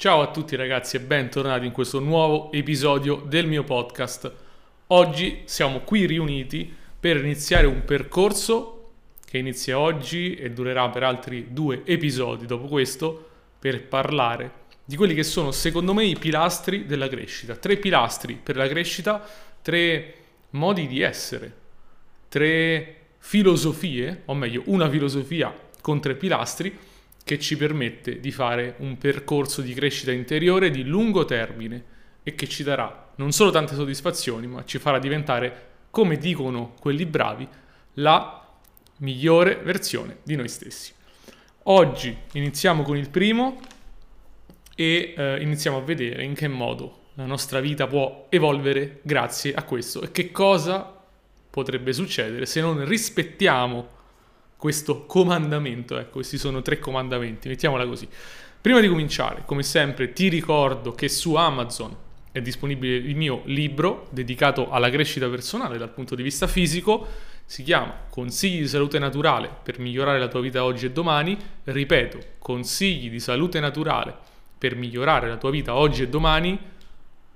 Ciao a tutti ragazzi e bentornati in questo nuovo episodio del mio podcast. Oggi siamo qui riuniti per iniziare un percorso che inizia oggi e durerà per altri due episodi dopo questo per parlare di quelli che sono secondo me i pilastri della crescita. Tre pilastri per la crescita, tre modi di essere, tre filosofie, o meglio una filosofia con tre pilastri che ci permette di fare un percorso di crescita interiore di lungo termine e che ci darà non solo tante soddisfazioni, ma ci farà diventare, come dicono quelli bravi, la migliore versione di noi stessi. Oggi iniziamo con il primo e eh, iniziamo a vedere in che modo la nostra vita può evolvere grazie a questo e che cosa potrebbe succedere se non rispettiamo questo comandamento. Ecco, questi sono tre comandamenti, mettiamola così. Prima di cominciare, come sempre, ti ricordo che su Amazon è disponibile il mio libro dedicato alla crescita personale dal punto di vista fisico. Si chiama Consigli di salute naturale per migliorare la tua vita oggi e domani. Ripeto, consigli di salute naturale per migliorare la tua vita oggi e domani.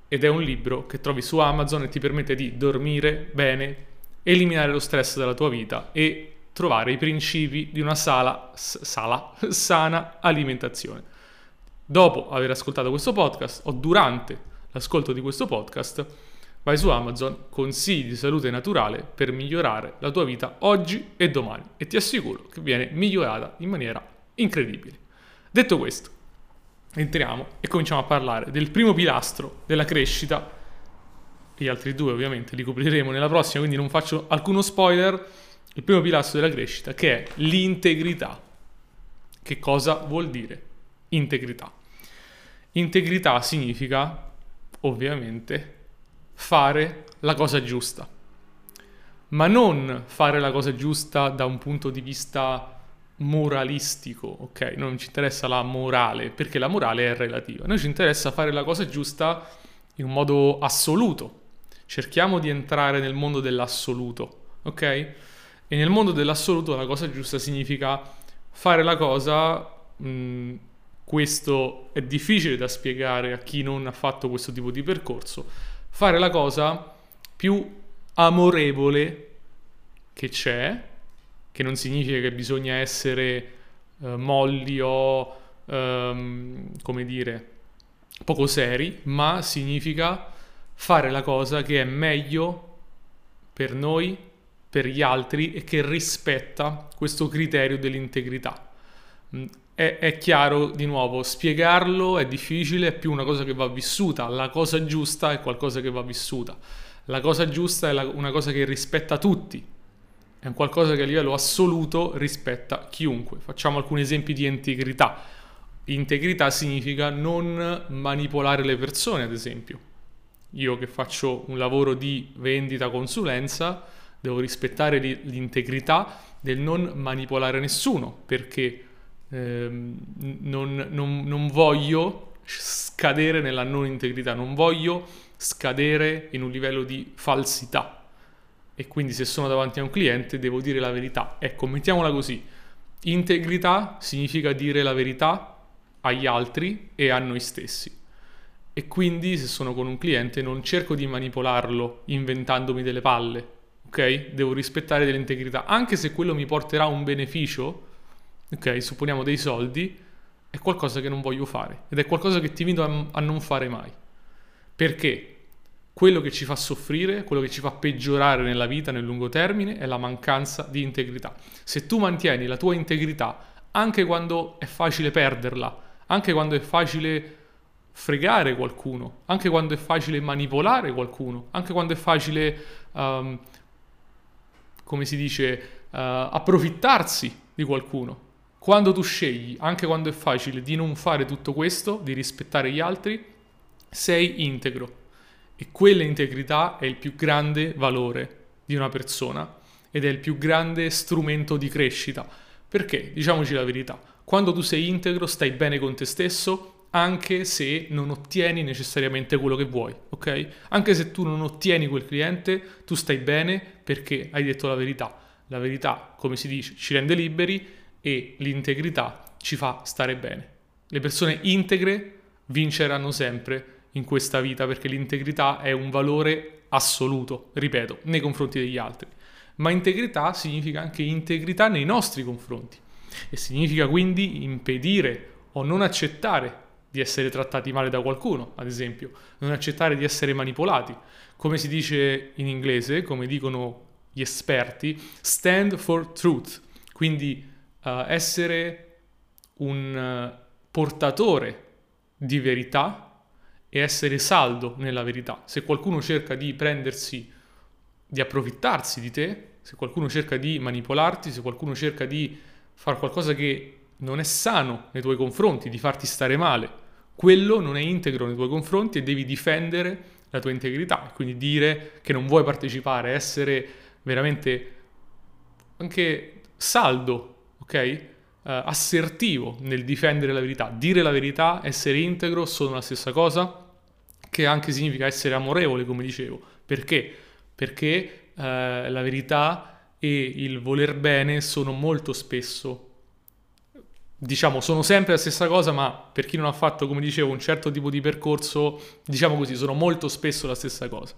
Ed è un libro che trovi su Amazon e ti permette di dormire bene, eliminare lo stress dalla tua vita e trovare i principi di una sala, sala, sana alimentazione. Dopo aver ascoltato questo podcast o durante l'ascolto di questo podcast, vai su Amazon, consigli di salute naturale per migliorare la tua vita oggi e domani e ti assicuro che viene migliorata in maniera incredibile. Detto questo, entriamo e cominciamo a parlare del primo pilastro della crescita. Gli altri due ovviamente li copriremo nella prossima, quindi non faccio alcuno spoiler il primo pilastro della crescita, che è l'integrità. Che cosa vuol dire integrità? Integrità significa, ovviamente, fare la cosa giusta, ma non fare la cosa giusta da un punto di vista moralistico, ok? Non ci interessa la morale, perché la morale è relativa. Noi ci interessa fare la cosa giusta in un modo assoluto. Cerchiamo di entrare nel mondo dell'assoluto, ok? E nel mondo dell'assoluto la cosa giusta significa fare la cosa, mh, questo è difficile da spiegare a chi non ha fatto questo tipo di percorso, fare la cosa più amorevole che c'è, che non significa che bisogna essere eh, molli o, ehm, come dire, poco seri, ma significa fare la cosa che è meglio per noi per gli altri e che rispetta questo criterio dell'integrità. Mm, è, è, chiaro, di nuovo, spiegarlo è difficile, è più una cosa che va vissuta, la cosa giusta è qualcosa che va vissuta, la cosa giusta è la, una cosa che rispetta tutti, è un qualcosa che a livello assoluto rispetta chiunque. Facciamo alcuni esempi di integrità. Integrità significa non manipolare le persone, ad esempio. Io che faccio un lavoro di vendita consulenza, devo rispettare l'integrità del non manipolare nessuno, perché ehm, non, non, non voglio scadere nella non integrità, non voglio scadere in un livello di falsità. E quindi se sono davanti a un cliente devo dire la verità. Ecco, mettiamola così. Integrità significa dire la verità agli altri e a noi stessi. E quindi se sono con un cliente non cerco di manipolarlo inventandomi delle palle, ok? Devo rispettare dell'integrità, anche se quello mi porterà un beneficio, ok? Supponiamo dei soldi, è qualcosa che non voglio fare ed è qualcosa che ti invito a, a non fare mai. Perché? Quello che ci fa soffrire, quello che ci fa peggiorare nella vita nel lungo termine è la mancanza di integrità. Se tu mantieni la tua integrità anche quando è facile perderla, anche quando è facile fregare qualcuno, anche quando è facile manipolare qualcuno, anche quando è facile um, come si dice, uh, approfittarsi di qualcuno. Quando tu scegli, anche quando è facile, di non fare tutto questo, di rispettare gli altri, sei integro. E quella integrità è il più grande valore di una persona ed è il più grande strumento di crescita. Perché, diciamoci la verità, quando tu sei integro stai bene con te stesso, anche se non ottieni necessariamente quello che vuoi, ok? Anche se tu non ottieni quel cliente, tu stai bene perché hai detto la verità. La verità, come si dice, ci rende liberi e l'integrità ci fa stare bene. Le persone integre vinceranno sempre in questa vita perché l'integrità è un valore assoluto, ripeto, nei confronti degli altri. Ma integrità significa anche integrità nei nostri confronti e significa quindi impedire o non accettare di essere trattati male da qualcuno, ad esempio, non accettare di essere manipolati. Come si dice in inglese, come dicono gli esperti, stand for truth, quindi uh, essere un uh, portatore di verità e essere saldo nella verità. Se qualcuno cerca di prendersi, di approfittarsi di te, se qualcuno cerca di manipolarti, se qualcuno cerca di fare qualcosa che non è sano nei tuoi confronti, di farti stare male, quello non è integro nei tuoi confronti e devi difendere la tua integrità, quindi dire che non vuoi partecipare, essere veramente anche saldo, ok? Uh, assertivo nel difendere la verità. Dire la verità, essere integro sono la stessa cosa che anche significa essere amorevole, come dicevo. Perché? Perché eh, la verità e il voler bene sono molto spesso, diciamo, sono sempre la stessa cosa, ma per chi non ha fatto, come dicevo, un certo tipo di percorso, diciamo così, sono molto spesso la stessa cosa.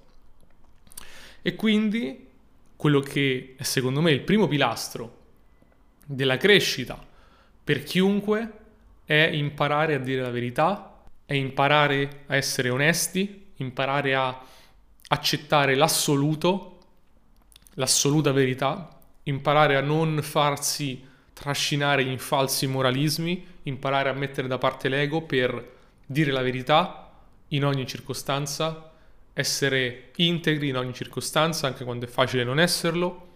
E quindi quello che è secondo me il primo pilastro della crescita per chiunque è imparare a dire la verità è imparare a essere onesti, imparare a accettare l'assoluto, l'assoluta verità, imparare a non farsi trascinare in falsi moralismi, imparare a mettere da parte l'ego per dire la verità in ogni circostanza, essere integri in ogni circostanza, anche quando è facile non esserlo,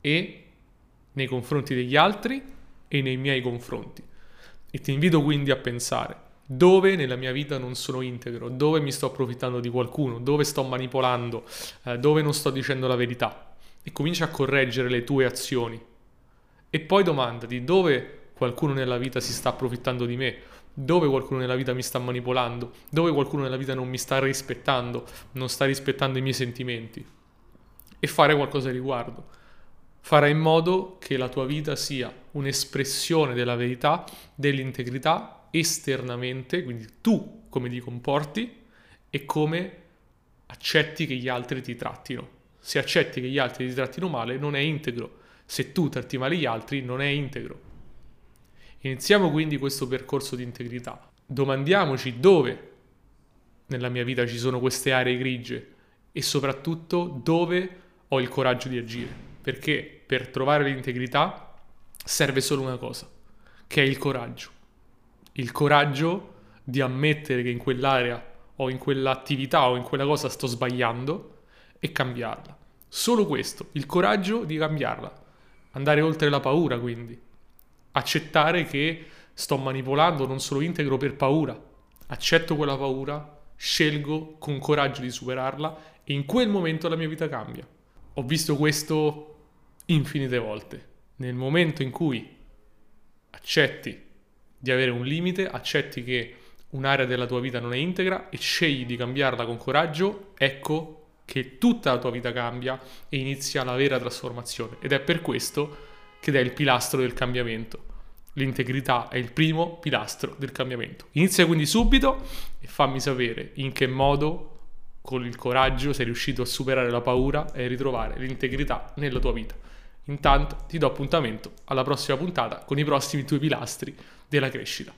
e nei confronti degli altri e nei miei confronti. E ti invito quindi a pensare, dove nella mia vita non sono integro, dove mi sto approfittando di qualcuno, dove sto manipolando, eh, dove non sto dicendo la verità e comincia a correggere le tue azioni. E poi domandati dove qualcuno nella vita si sta approfittando di me, dove qualcuno nella vita mi sta manipolando, dove qualcuno nella vita non mi sta rispettando, non sta rispettando i miei sentimenti e fare qualcosa a riguardo. Fare in modo che la tua vita sia un'espressione della verità, dell'integrità esternamente, quindi tu come ti comporti e come accetti che gli altri ti trattino. Se accetti che gli altri ti trattino male, non è integro. Se tu tratti male gli altri, non è integro. Iniziamo quindi questo percorso di integrità. Domandiamoci dove nella mia vita ci sono queste aree grigie e soprattutto dove ho il coraggio di agire. Perché per trovare l'integrità serve solo una cosa, che è il coraggio il coraggio di ammettere che in quell'area o in quell'attività o in quella cosa sto sbagliando e cambiarla. Solo questo, il coraggio di cambiarla. Andare oltre la paura, quindi. Accettare che sto manipolando, non sono integro per paura. Accetto quella paura, scelgo con coraggio di superarla e in quel momento la mia vita cambia. Ho visto questo infinite volte. Nel momento in cui accetti di avere un limite, accetti che un'area della tua vita non è integra e scegli di cambiarla con coraggio, ecco che tutta la tua vita cambia e inizia la vera trasformazione. Ed è per questo che è il pilastro del cambiamento. L'integrità è il primo pilastro del cambiamento. Inizia quindi subito e fammi sapere in che modo con il coraggio sei riuscito a superare la paura e ritrovare l'integrità nella tua vita. Intanto ti do appuntamento alla prossima puntata con i prossimi tuoi pilastri della crescita.